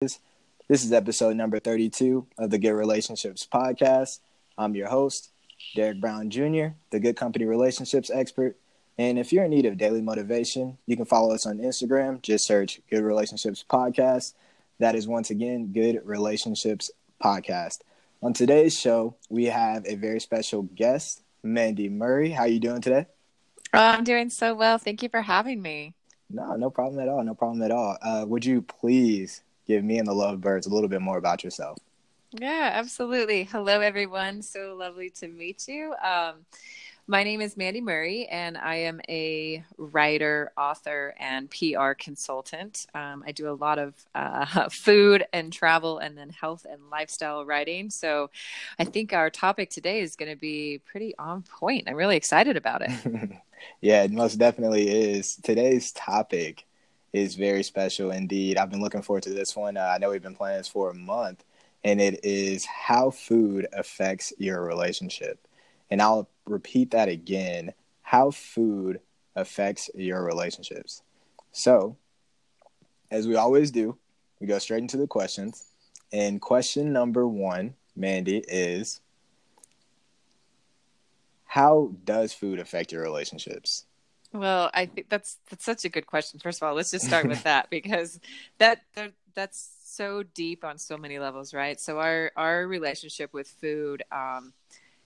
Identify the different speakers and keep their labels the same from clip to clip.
Speaker 1: This is episode number 32 of the Good Relationships podcast. I'm your host, Derek Brown Jr., the Good Company Relationships expert. And if you're in need of daily motivation, you can follow us on Instagram. Just search Good Relationships Podcast. That is once again Good Relationships Podcast. On today's show, we have a very special guest, Mandy Murray. How are you doing today?
Speaker 2: Oh, I'm doing so well. Thank you for having me.
Speaker 1: No, no problem at all. No problem at all. Uh, would you please give me and the Lovebirds a little bit more about yourself?
Speaker 2: Yeah, absolutely. Hello, everyone. So lovely to meet you. Um, my name is Mandy Murray, and I am a writer, author, and PR consultant. Um, I do a lot of uh, food and travel, and then health and lifestyle writing. So I think our topic today is going to be pretty on point. I'm really excited about it.
Speaker 1: yeah, it most definitely is. Today's topic is very special indeed. I've been looking forward to this one. Uh, I know we've been planning this for a month, and it is how food affects your relationship. And I'll repeat that again how food affects your relationships. So, as we always do, we go straight into the questions. And question number one, Mandy, is How does food affect your relationships?
Speaker 2: Well, I think that's that's such a good question. First of all, let's just start with that because that, that that's so deep on so many levels, right? So our our relationship with food um,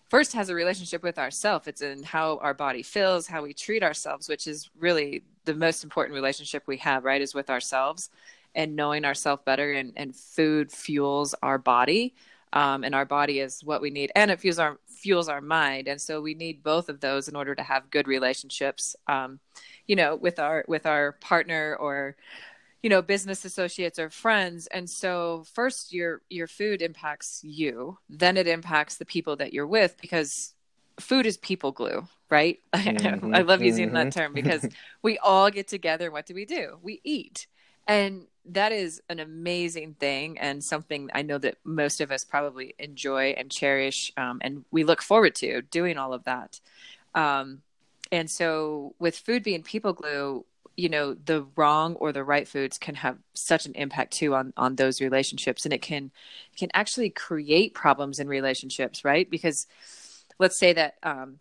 Speaker 2: first has a relationship with ourself. It's in how our body feels, how we treat ourselves, which is really the most important relationship we have, right? Is with ourselves and knowing ourselves better. And, and food fuels our body. Um, and our body is what we need. And it fuels our fuels our mind. And so we need both of those in order to have good relationships, um, you know, with our with our partner or you know business associates or friends. And so first your your food impacts you then it impacts the people that you're with because food is people glue right? Mm-hmm, i love using mm-hmm. that term because we all get together what do we do? We eat and that is an amazing thing and something i know that most of us probably enjoy and cherish um, and we look forward to doing all of that. Um, and so with food being people glue you know the wrong or the right foods can have such an impact too on on those relationships. And it can can actually create problems in relationships right? Because let's say that um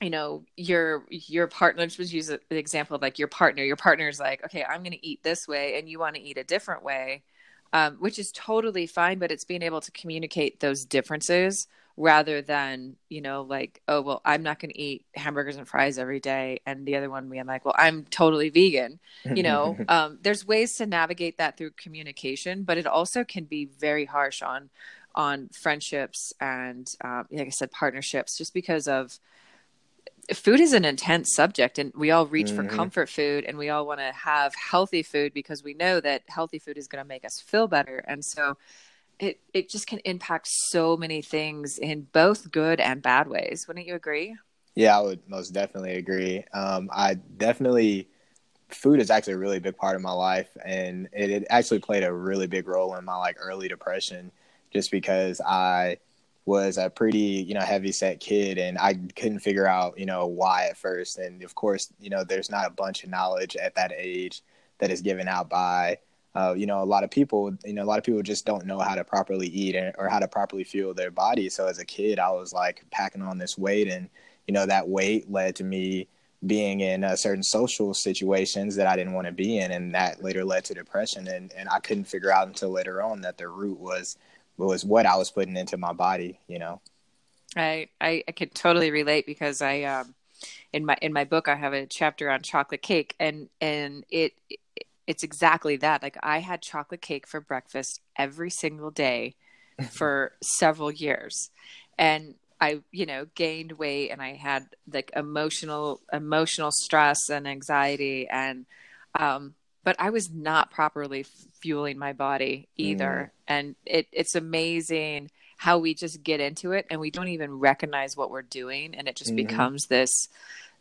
Speaker 2: you know your your partner let's just use an example of like your partner. Your partner is like okay i'm going to eat this way and you want to eat a different way um, which is totally fine but it's being able to communicate those differences rather than you know like oh well i'm not going to eat hamburgers and fries every day and the other one we like well i'm totally vegan you know? Um, there's ways to navigate that through communication but it also can be very harsh on on friendships and um, like i said partnerships just because of food is an intense subject and we all reach mm-hmm. for comfort food and we all want to have healthy food because we know that healthy food is going to make us feel better and so it it just can impact so many things in both good and bad ways. Wouldn't you agree?
Speaker 1: Yeah, I would most definitely agree. Um, I definitely food is actually a really big part of my life, and it, it actually played a really big role in my like early depression, just because I was a pretty you know heavy set kid and i couldn't figure out you know why at first and of course you know there's not a bunch of knowledge at that age that is given out by uh, you know, a lot of people, you know, a lot of people just don't know how to properly eat or how to properly fuel their body. So as a kid, I was like packing on this weight, and you know, that weight led to me being in uh, certain social situations that I didn't want to be in, and that later led to depression. And and I couldn't figure out until later on that the root was was what I was putting into my body. You know,
Speaker 2: I I, I could totally relate because I um in my in my book I have a chapter on chocolate cake, and and it it's exactly that. Like I had chocolate cake for breakfast every single day for several years. And I, you know, gained weight and I had like emotional emotional stress and anxiety and um but I was not properly fueling my body either. Mm. And it it's amazing how we just get into it and we don't even recognize what we're doing and it just mm-hmm. becomes this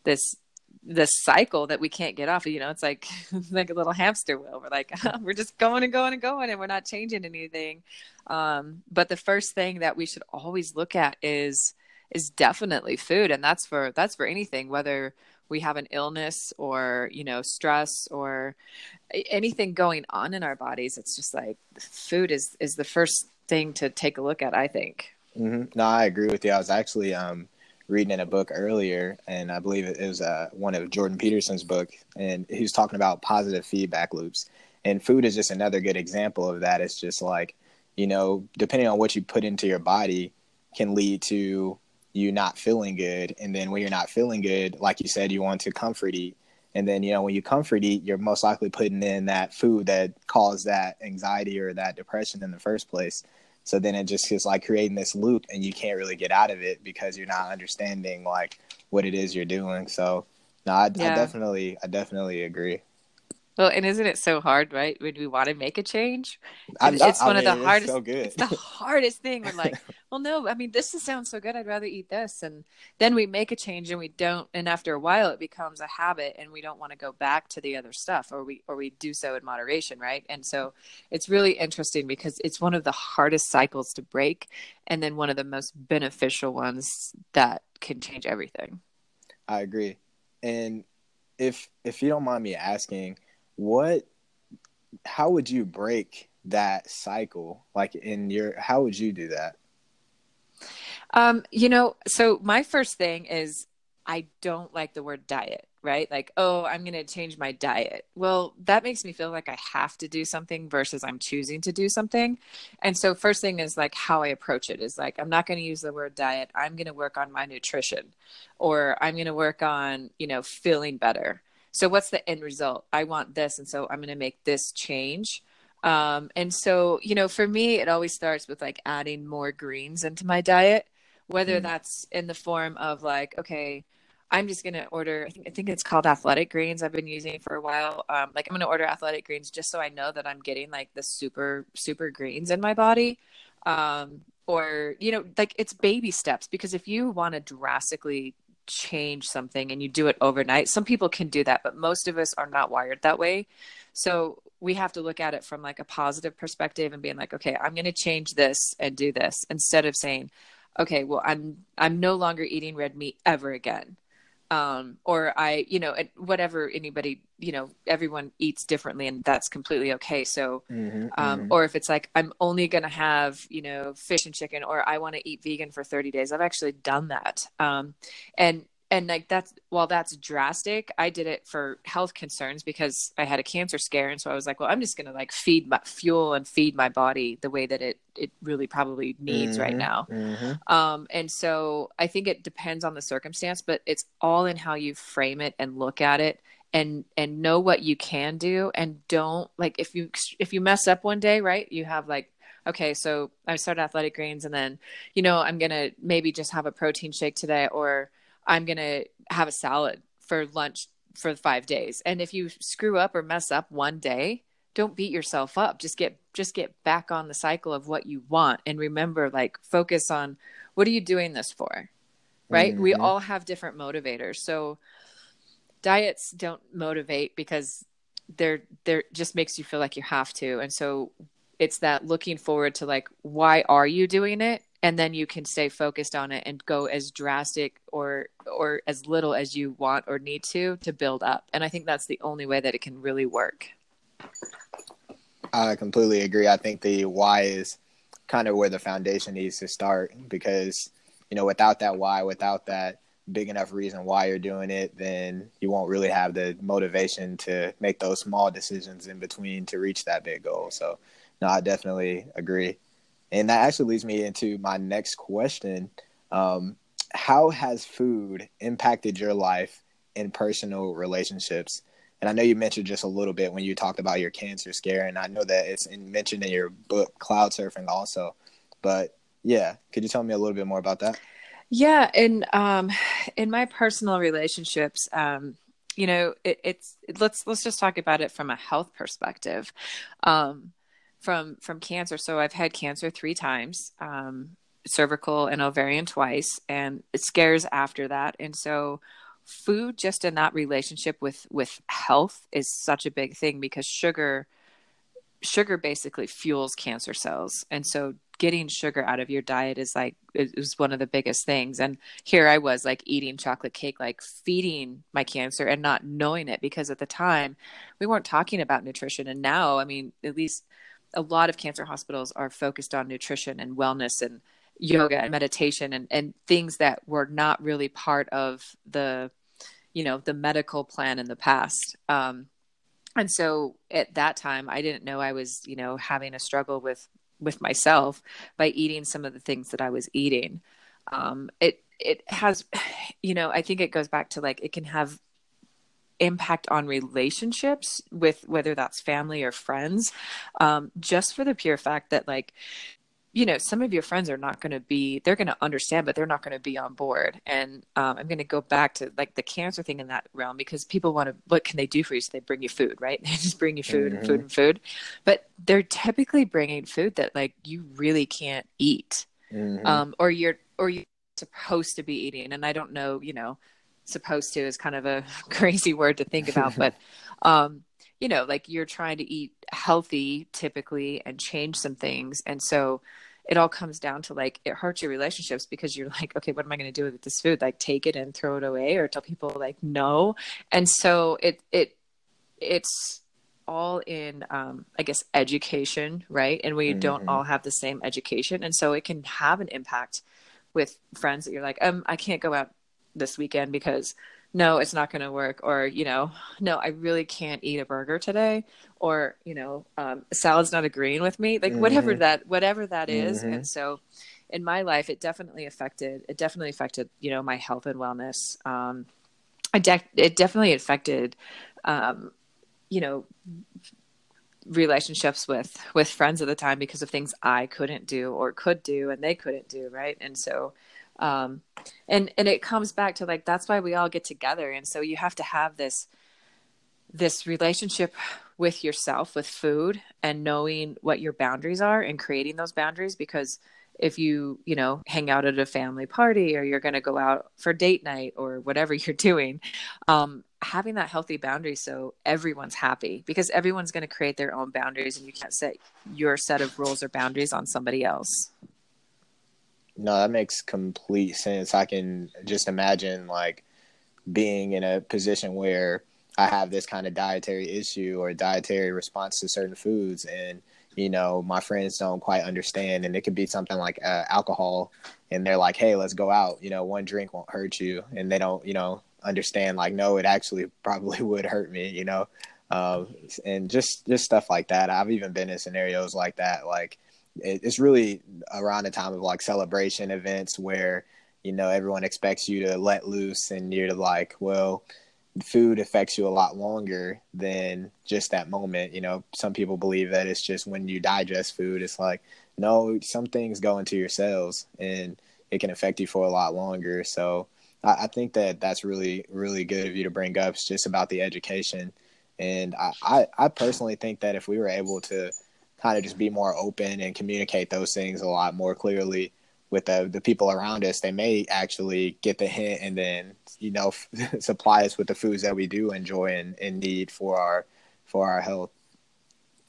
Speaker 2: this this cycle that we can't get off of. You know, it's like like a little hamster wheel. We're like we're just going and going and going, and we're not changing anything. Um, but the first thing that we should always look at is is definitely food, and that's for that's for anything, whether we have an illness or you know stress or anything going on in our bodies it's just like food is is the first thing to take a look at i think.
Speaker 1: Mm-hmm. no i agree with you. I was actually um reading in a book earlier and i believe it was uh, one of jordan peterson's book and he was talking about positive feedback loops. And food is just another good example of that. It's just like you know depending on what you put into your body can lead to you not feeling good. And then when you're not feeling good like you said you want to comfort eat. And then you know when you comfort eat you're most likely putting in that food that caused that anxiety or that depression in the first place. So then it just is like creating this loop and you can't really get out of it because you're not understanding like what it is you're doing. So no i, yeah. I definitely i definitely agree
Speaker 2: well, and isn't it so hard, right? When we want to make a change, I, it's I one mean, of the hardest. So it's the hardest thing. We're like, well, no, I mean, this sounds so good. I'd rather eat this, and then we make a change, and we don't. And after a while, it becomes a habit, and we don't want to go back to the other stuff, or we or we do so in moderation, right? And so, it's really interesting because it's one of the hardest cycles to break, and then one of the most beneficial ones that can change everything.
Speaker 1: I agree, and if if you don't mind me asking what how would you break that cycle? Like in your how would you do that?
Speaker 2: Um you know so my first thing is i don't like the word diet right? Like oh i'm going to change my diet. Well that makes me feel like i have to do something versus i'm choosing to do something. And so first thing is like how i approach it is like i'm not going to use the word diet. I'm going to work on my nutrition or i'm going to work on you know feeling better so what's the end result? I want this and so i'm going to make this change. Um, and so you know for me it always starts with like adding more greens into my diet whether mm. that's in the form of like okay i'm just going to order I think, I think it's called athletic greens i've been using for a while. Um, like i'm going to order athletic greens just so i know that i'm getting like the super super greens in my body. Um, or you know like it's baby steps because if you want to drastically change something and you do it overnight. Some people can do that, but most of us are not wired that way. So we have to look at it from like a positive perspective and being like, okay, I'm going to change this and do this instead of saying, okay, well, I'm I'm no longer eating red meat ever again um, or I, you know, whatever anybody, you know, everyone eats differently, and that's completely okay. So, mm-hmm, um, mm-hmm. or if it's like I'm only going to have, you know, fish and chicken, or I want to eat vegan for 30 days, I've actually done that. Um, and and like that's while that's drastic i did it for health concerns because i had a cancer scare. And so i was like well i'm just going to like feed my fuel and feed my body the way that it it really probably needs mm-hmm, right now. Mm-hmm. um and so i think it depends on the circumstance but it's all in how you frame it and look at it and and know what you can do. And don't like if you if you mess up one day right you have like okay, so I started athletic greens and then, you know, I'm going to maybe just have a protein shake today or I'm going to have a salad for lunch for five days. And if you screw up or mess up one day, don't beat yourself up. Just get just get back on the cycle of what you want and remember like focus on what are you doing this for? Right? Mm-hmm. We all have different motivators. So diets don't motivate because they're they're just makes you feel like you have to. And so it's that looking forward to like why are you doing it? And then you can stay focused on it and go as drastic or or as little as you want or need to to build up. And i think that's the only way that it can really work.
Speaker 1: I completely agree. I think the why is kind of where the foundation needs to start because you know without that why without that big enough reason why you're doing it then you won't really have the motivation to make those small decisions in between to reach that big goal. So no i definitely agree and that actually leads me into my next question. Um, how has food impacted your life in personal relationships? And I know you mentioned just a little bit when you talked about your cancer scare, and I know that it's in, mentioned in your book, Cloud Surfing, also. But yeah, could you tell me a little bit more about that?
Speaker 2: Yeah, in um, in my personal relationships, um, you know, it, it's let's let's just talk about it from a health perspective. Um, from from cancer. So I've had cancer three times, um, cervical and ovarian twice, and it scares after that. And so food just in that relationship with with health is such a big thing because sugar sugar basically fuels cancer cells. And so getting sugar out of your diet is like it was one of the biggest things and here i was like eating chocolate cake like feeding my cancer and not knowing it because at the time we weren't talking about nutrition and now i mean at least a lot of cancer hospitals are focused on nutrition and wellness and yoga and meditation and, and things that were not really part of the you know the medical plan in the past. Um, and so at that time i didn't know i was you know having a struggle with with myself by eating some of the things that i was eating. Um, it it has you know i think it goes back to like it can have impact on relationships with whether that's family or friends um, just for the pure fact that like you know some of your friends are not going to be they're going to understand but they're not going to be on board. And um, i'm going to go back to like the cancer thing in that realm because people want to what can they do for you? So they bring you food right? They just bring you food mm-hmm. and food and food. But they're typically bringing food that like you really can't eat. Mm-hmm. um, or you're or you're supposed to be eating. And i don't know you know supposed to is kind of a crazy word to think about but um you know like you're trying to eat healthy typically and change some things. And so it all comes down to like it hurts your relationships because you're like okay what am i going to do with this food? Like take it and throw it away or tell people like no. And so it it it's all in um, i guess education right? And we mm-hmm. don't all have the same education. And so it can have an impact with friends that you're like um i can't go out this weekend because no, it's not going to work. Or, you know, no, I really can't eat a burger today. Or, you know, um, salad's not agreeing with me. Like mm-hmm. whatever that, whatever that is. Mm-hmm. And so in my life, it definitely affected, it definitely affected, you know, my health and wellness. Um, I de- it definitely affected, um, you know, relationships with with friends at the time because of things I couldn't do or could do and they couldn't do right and so um, and and it comes back to like that's why we all get together. And so you have to have this this relationship with yourself with food and knowing what your boundaries are and creating those boundaries. Because if you you know hang out at a family party or you're going to go out for date night or whatever you're doing um, having that healthy boundary so everyone's happy. Because everyone's going to create their own boundaries and you can't set your set of rules or boundaries on somebody else
Speaker 1: no, that makes complete sense. I can just imagine like being in a position where I have this kind of dietary issue or dietary response to certain foods, and you know my friends don't quite understand, and it could be something like uh, alcohol, and they're like, "Hey, let's go out." You know, one drink won't hurt you, and they don't, you know, understand like, no, it actually probably would hurt me. You know, um, and just just stuff like that. I've even been in scenarios like that, like it's really around the time of like celebration events where you know everyone expects you to let loose and you're like well food affects you a lot longer than just that moment. You know some people believe that it's just when you digest food it's like no some things go into your cells and it can affect you for a lot longer. So i, I think that that's really really good of you to bring up it's just about the education. And I, I, I personally think that if we were able to kind of just be more open and communicate those things a lot more clearly with the the people around us. They may actually get the hint and then you know supply us with the foods that we do enjoy and, and need for our for our health.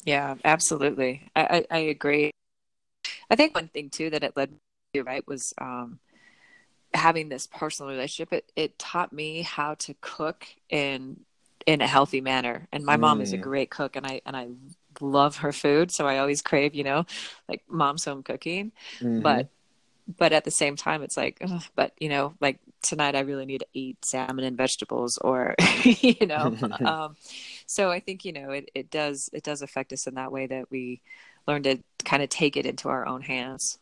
Speaker 2: Yeah absolutely. I, I, I agree. I think one thing too that it led to right was um having this personal relationship. It, it taught me how to cook in in a healthy manner. And my mm. mom is a mm. great cook and i and i love her food, so I always crave, you know, like mom's home cooking. Mm-hmm. But but at the same time, it's like, ugh, but you know, like tonight I really need to eat salmon and vegetables, or you know. um, so I think you know it it does it does affect us in that way that we learn to kind of take it into our own hands.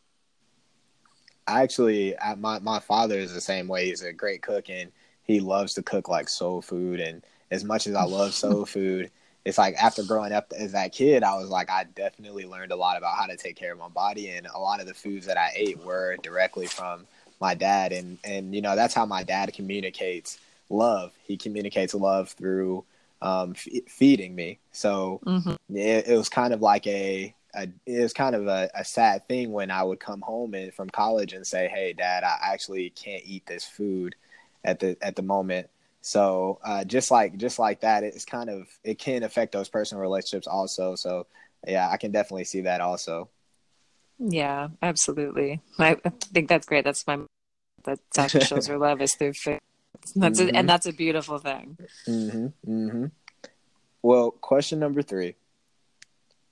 Speaker 1: I actually, my my father is the same way. He's a great cook, and he loves to cook like soul food. And as much as I love soul food, it's like after growing up as that kid, I was like, I definitely learned a lot about how to take care of my body, and a lot of the foods that I ate were directly from my dad, and and you know that's how my dad communicates love. He communicates love through um, f- feeding me. So mm-hmm. it, it, was kind of like a, a it was kind of a, a, sad thing when I would come home and from college and say, "Hey, Dad, I actually can't eat this food at the at the moment." So uh, just like just like that, it's kind of it can affect those personal relationships also. So yeah, I can definitely see that also.
Speaker 2: Yeah, absolutely. I, think that's great. That's my that Sasha shows her love is through food. That's mm-hmm. a, and that's a beautiful thing.
Speaker 1: Mm-hmm. Mm-hmm. Well, question number three,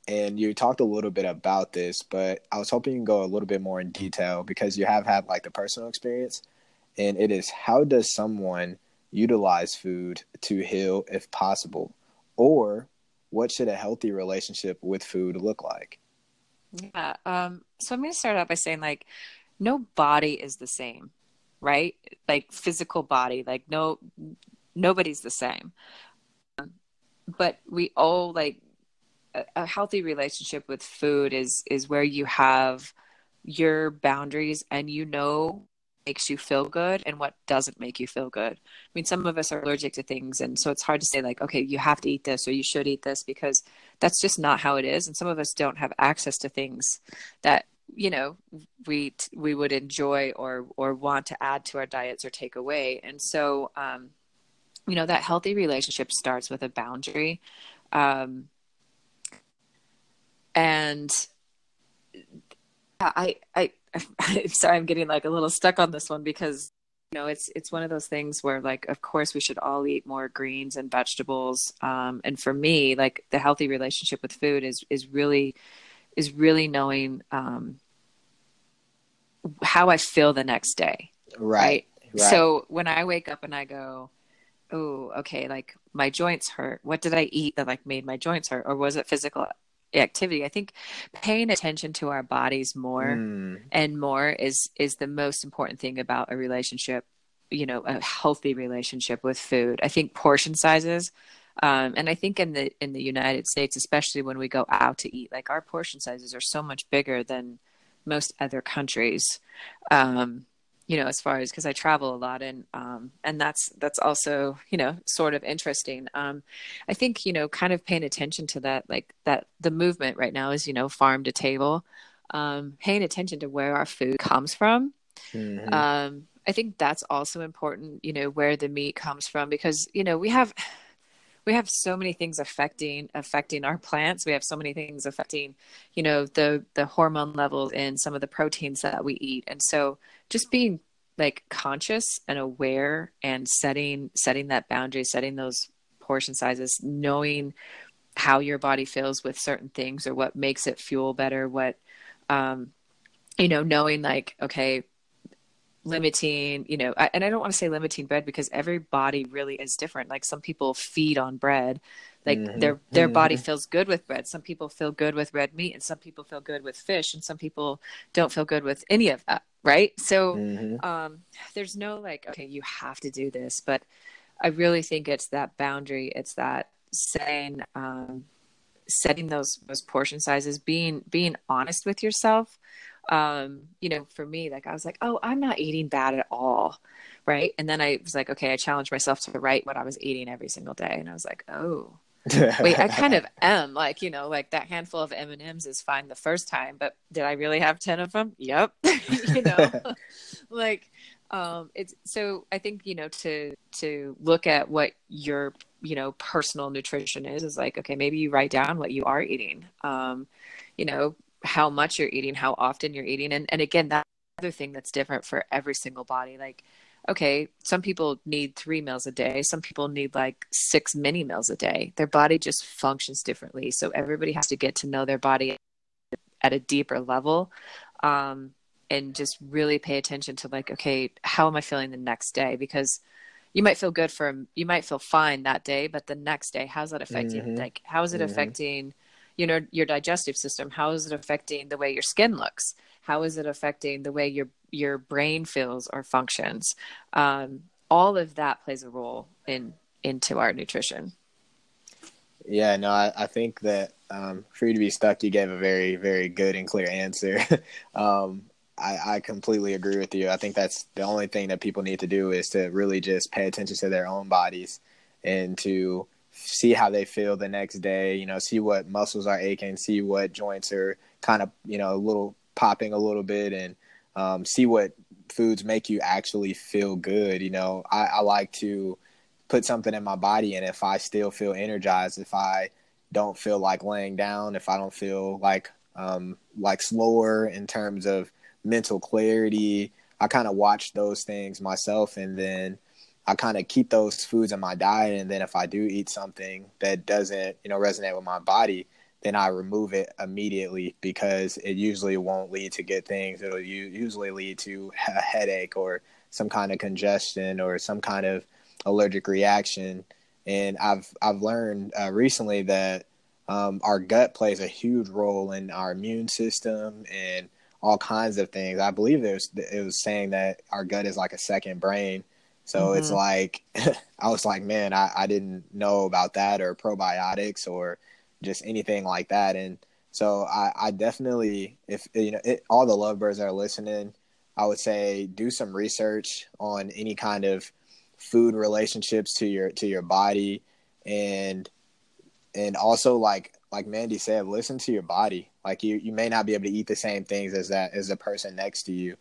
Speaker 1: and you talked a little bit about this, but I was hoping you can go a little bit more in detail because you have had like the personal experience, and it is how does someone utilize food to heal if possible, or what should a healthy relationship with food look like?
Speaker 2: Yeah. Um, so I'm going to start out by saying like, no body is the same, right? Like physical body, like no, nobody's the same. Um, but we all like a, a healthy relationship with food is is where you have your boundaries and you know makes you feel good and what doesn't make you feel good. I mean, some of us are allergic to things, and so it's hard to say, like, okay, you have to eat this or you should eat this because that's just not how it is. And some of us don't have access to things that you know we we would enjoy or or want to add to our diets or take away. And so, um, you know, that healthy relationship starts with a boundary, um, and I I sorry, I'm getting like a little stuck on this one because you know it's it's one of those things where like of course we should all eat more greens and vegetables. Um, and for me, like the healthy relationship with food is is really is really knowing um, how I feel the next day.
Speaker 1: Right.
Speaker 2: right. So when I wake up and I go, oh, okay, like my joints hurt. What did I eat that like made my joints hurt, or was it physical activity. I think paying attention to our bodies more mm. and more is is the most important thing about a relationship you know a healthy relationship with food. I think portion sizes um, and i think in the in the united states especially when we go out to eat like our portion sizes are so much bigger than most other countries. Um, you know as far as because i travel a lot and um and that's that's also you know sort of interesting. Um i think you know kind of paying attention to that like that the movement right now is you know farm to table. Um paying attention to where our food comes from. Mm-hmm. um i think that's also important you know where the meat comes from because you know we have we have so many things affecting affecting our plants. We have so many things affecting you know the the hormone levels in some of the proteins that we eat. And so just being like conscious and aware and setting setting that boundary setting those portion sizes knowing how your body feels with certain things or what makes it fuel better what um you know knowing like okay limiting you know I, and i don't want to say limiting bread because every body really is different like some people feed on bread like mm-hmm. their their mm-hmm. body feels good with bread some people feel good with red meat and some people feel good with fish and some people don't feel good with any of that right so mm-hmm. um there's no like okay you have to do this but i really think it's that boundary it's that saying um setting those those portion sizes being being honest with yourself um you know for me like i was like oh i'm not eating bad at all right? And then i was like okay i challenged myself to write what i was eating every single day and i was like oh. Wait i kind of am like you know like that handful of m&ms is fine the first time but did i really have 10 of them? Yep you know? Like um it's so i think you know to to look at what your you know personal nutrition is is like okay maybe you write down what you are eating. Um you know how much you're eating how often you're eating and and again that other thing that's different for every single body like okay, some people need three meals a day. Some people need like six mini meals a day. Their body just functions differently. So everybody has to get to know their body at a deeper level. Um, and just really pay attention to like, okay, how am I feeling the next day? Because you might feel good for, you might feel fine that day, but the next day, how's that affecting? Mm-hmm. Like, how is it mm-hmm. affecting, you know, your digestive system? How is it affecting the way your skin looks? How is it affecting the way your your brain feels or functions? Um, all of that plays a role in into our nutrition.
Speaker 1: Yeah, no, I, I think that um, for you to be stuck, you gave a very, very good and clear answer. um, I, I completely agree with you. I think that's the only thing that people need to do is to really just pay attention to their own bodies and to see how they feel the next day. You know, see what muscles are aching, see what joints are kind of you know a little popping a little bit and um, see what foods make you actually feel good. You know, I, I like to put something in my body, and if I still feel energized, if I don't feel like laying down, if I don't feel like um, like slower in terms of mental clarity, I kind of watch those things myself, and then I kind of keep those foods in my diet. And then if I do eat something that doesn't, you know, resonate with my body, then I remove it immediately because it usually won't lead to good things. It'll usually lead to a headache or some kind of congestion or some kind of allergic reaction. And I've I've learned uh, recently that um, our gut plays a huge role in our immune system and all kinds of things. I believe it was it was saying that our gut is like a second brain. So mm-hmm. it's like I was like, man, I, I didn't know about that or probiotics or just anything like that. And so I, I definitely, if you know, it, all the lovebirds that are listening, I would say do some research on any kind of food relationships to your to your body, and and also like like Mandy said, listen to your body. Like you you may not be able to eat the same things as that as the person next to you,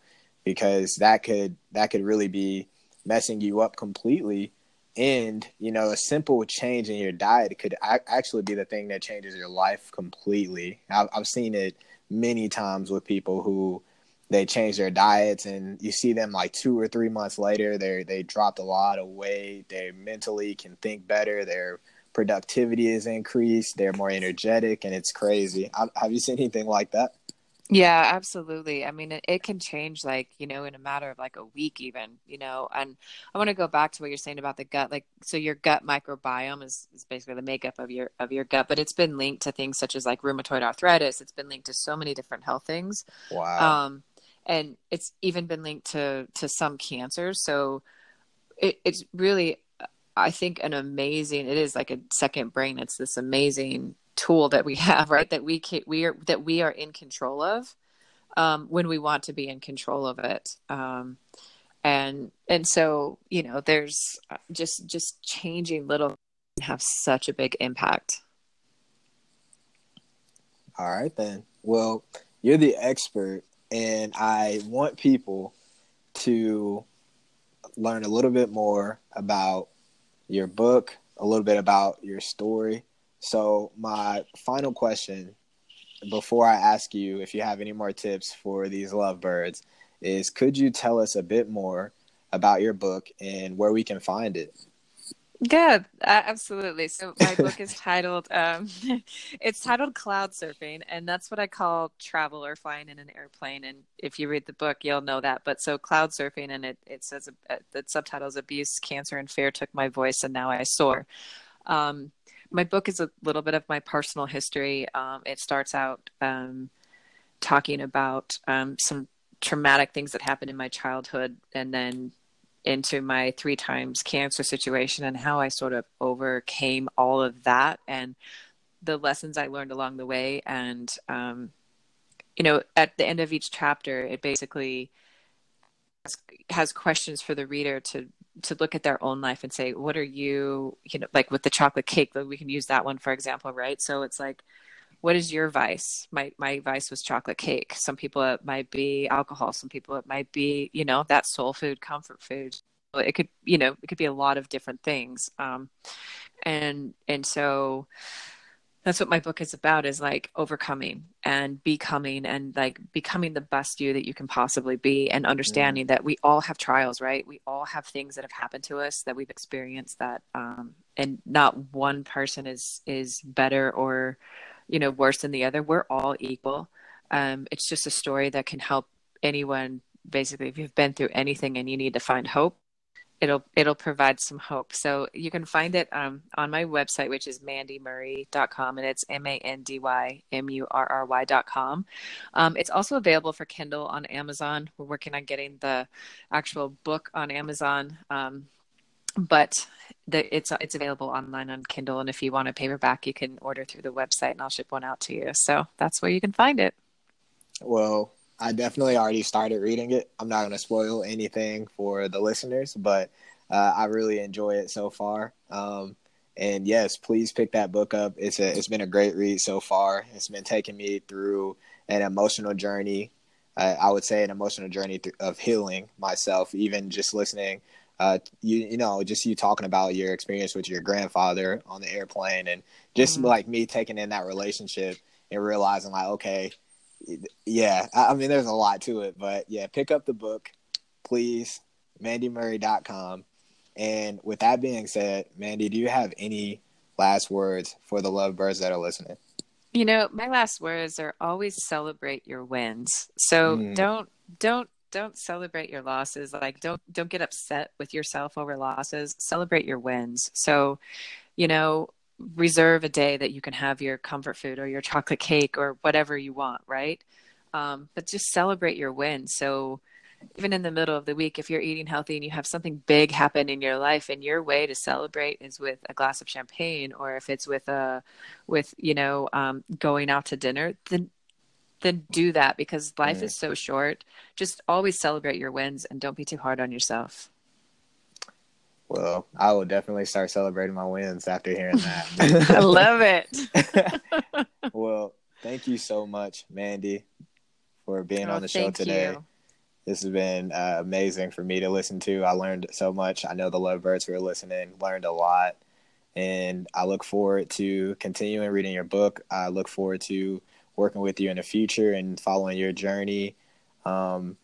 Speaker 1: because that could that could really be messing you up completely. And you know a simple change in your diet could actually be the thing that changes your life completely. I've, I've seen it many times with people who they change their diets and you see them like two or three months later they they dropped a lot of weight. They mentally can think better. Their productivity is increased. They're more energetic and it's crazy. Have you seen anything like that
Speaker 2: yeah, absolutely. I mean, it, it, can change like, you know, in a matter of like a week even, you know. And I want to go back to what you're saying about the gut. Like so your gut microbiome is, is basically the makeup of your of your gut, but it's been linked to things such as like rheumatoid arthritis. It's been linked to so many different health things.
Speaker 1: Wow.
Speaker 2: Um and it's even been linked to to some cancers. So it, it's really I think an amazing it is like a second brain. It's this amazing tool that we have, right? That we can, we are that we are in control of um, when we want to be in control of it. Um, and and so you know, there's uh, just just changing little have such a big impact.
Speaker 1: All right then. Well, you're the expert, and I want people to learn a little bit more about your book, a little bit about your story, so, my final question before I ask you if you have any more tips for these lovebirds is could you tell us a bit more about your book and where we can find it?
Speaker 2: Yeah, absolutely. So my book is titled um, it's titled Cloud Surfing and that's what I call travel or flying in an airplane and if you read the book you'll know that. But so cloud surfing and it it says uh, the subtitle is abuse, cancer and fear took my voice and now I soar. Um, my book is a little bit of my personal history. Um, it starts out um, talking about um, some traumatic things that happened in my childhood, and then into my three times cancer situation and how I sort of overcame all of that and the lessons I learned along the way. And um, you know, at the end of each chapter, it basically has questions for the reader to to look at their own life and say what are you you know like with the chocolate cake we can use that one for example right? So it's like what is your vice? My my vice was chocolate cake. Some people it might be alcohol. Some people it might be you know that soul food comfort food. It could you know it could be a lot of different things. Um and and so that's what my book is about is like overcoming and becoming and like becoming the best you that you can possibly be and understanding mm. that we all have trials right? We all have things that have happened to us that we've experienced that um and not one person is is better or you know worse than the other. We're all equal. Um it's just a story that can help anyone. Basically if you've been through anything and you need to find hope it'll it'll provide some hope. So you can find it um, on my website, which is mandymurray.com, and it's m a n d y m u r r y.com. Um, it's also available for Kindle on Amazon. We're working on getting the actual book on Amazon. Um, but the, it's it's available online on Kindle, and if you want a paperback, you can order through the website, and I'll ship one out to you. So that's where you can find it.
Speaker 1: Well, I definitely already started reading it. I'm not going to spoil anything for the listeners, but uh, I really enjoy it so far. Um, and yes, please pick that book up. It's a it's been a great read so far. It's been taking me through an emotional journey. Uh, I would say an emotional journey th- of healing myself. Even just listening uh, you you know just you talking about your experience with your grandfather on the airplane and just mm-hmm. like me taking in that relationship and realizing like okay yeah I, mean there's a lot to it but yeah pick up the book please mandymurray.com and with that being said mandy do you have any last words for the lovebirds that are listening?
Speaker 2: You know my last words are always celebrate your wins. So mm. don't don't don't celebrate your losses. Like don't don't get upset with yourself over losses. Celebrate your wins. So you know reserve a day that you can have your comfort food or your chocolate cake or whatever you want right um, but just celebrate your win. so even in the middle of the week if you're eating healthy and you have something big happen in your life and your way to celebrate is with a glass of champagne or if it's with a with you know um, going out to dinner then then do that because life mm. is so short. Just always celebrate your wins and don't be too hard on yourself.
Speaker 1: Well, I will definitely start celebrating my wins after hearing that.
Speaker 2: I love it.
Speaker 1: well, thank you so much, Mandy, for being oh, on the show today. You. This has been uh, amazing for me to listen to. I learned so much. I know the lovebirds who are listening learned a lot. And I look forward to continuing reading your book. I look forward to working with you in the future and following your journey. Um,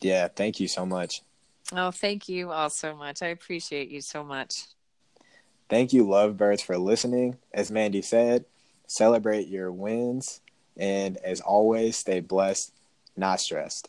Speaker 1: yeah, thank you so much.
Speaker 2: Oh, thank you all so much. I appreciate you so much.
Speaker 1: Thank you, lovebirds, for listening. As Mandy said, celebrate your wins. And as always, stay blessed, not stressed.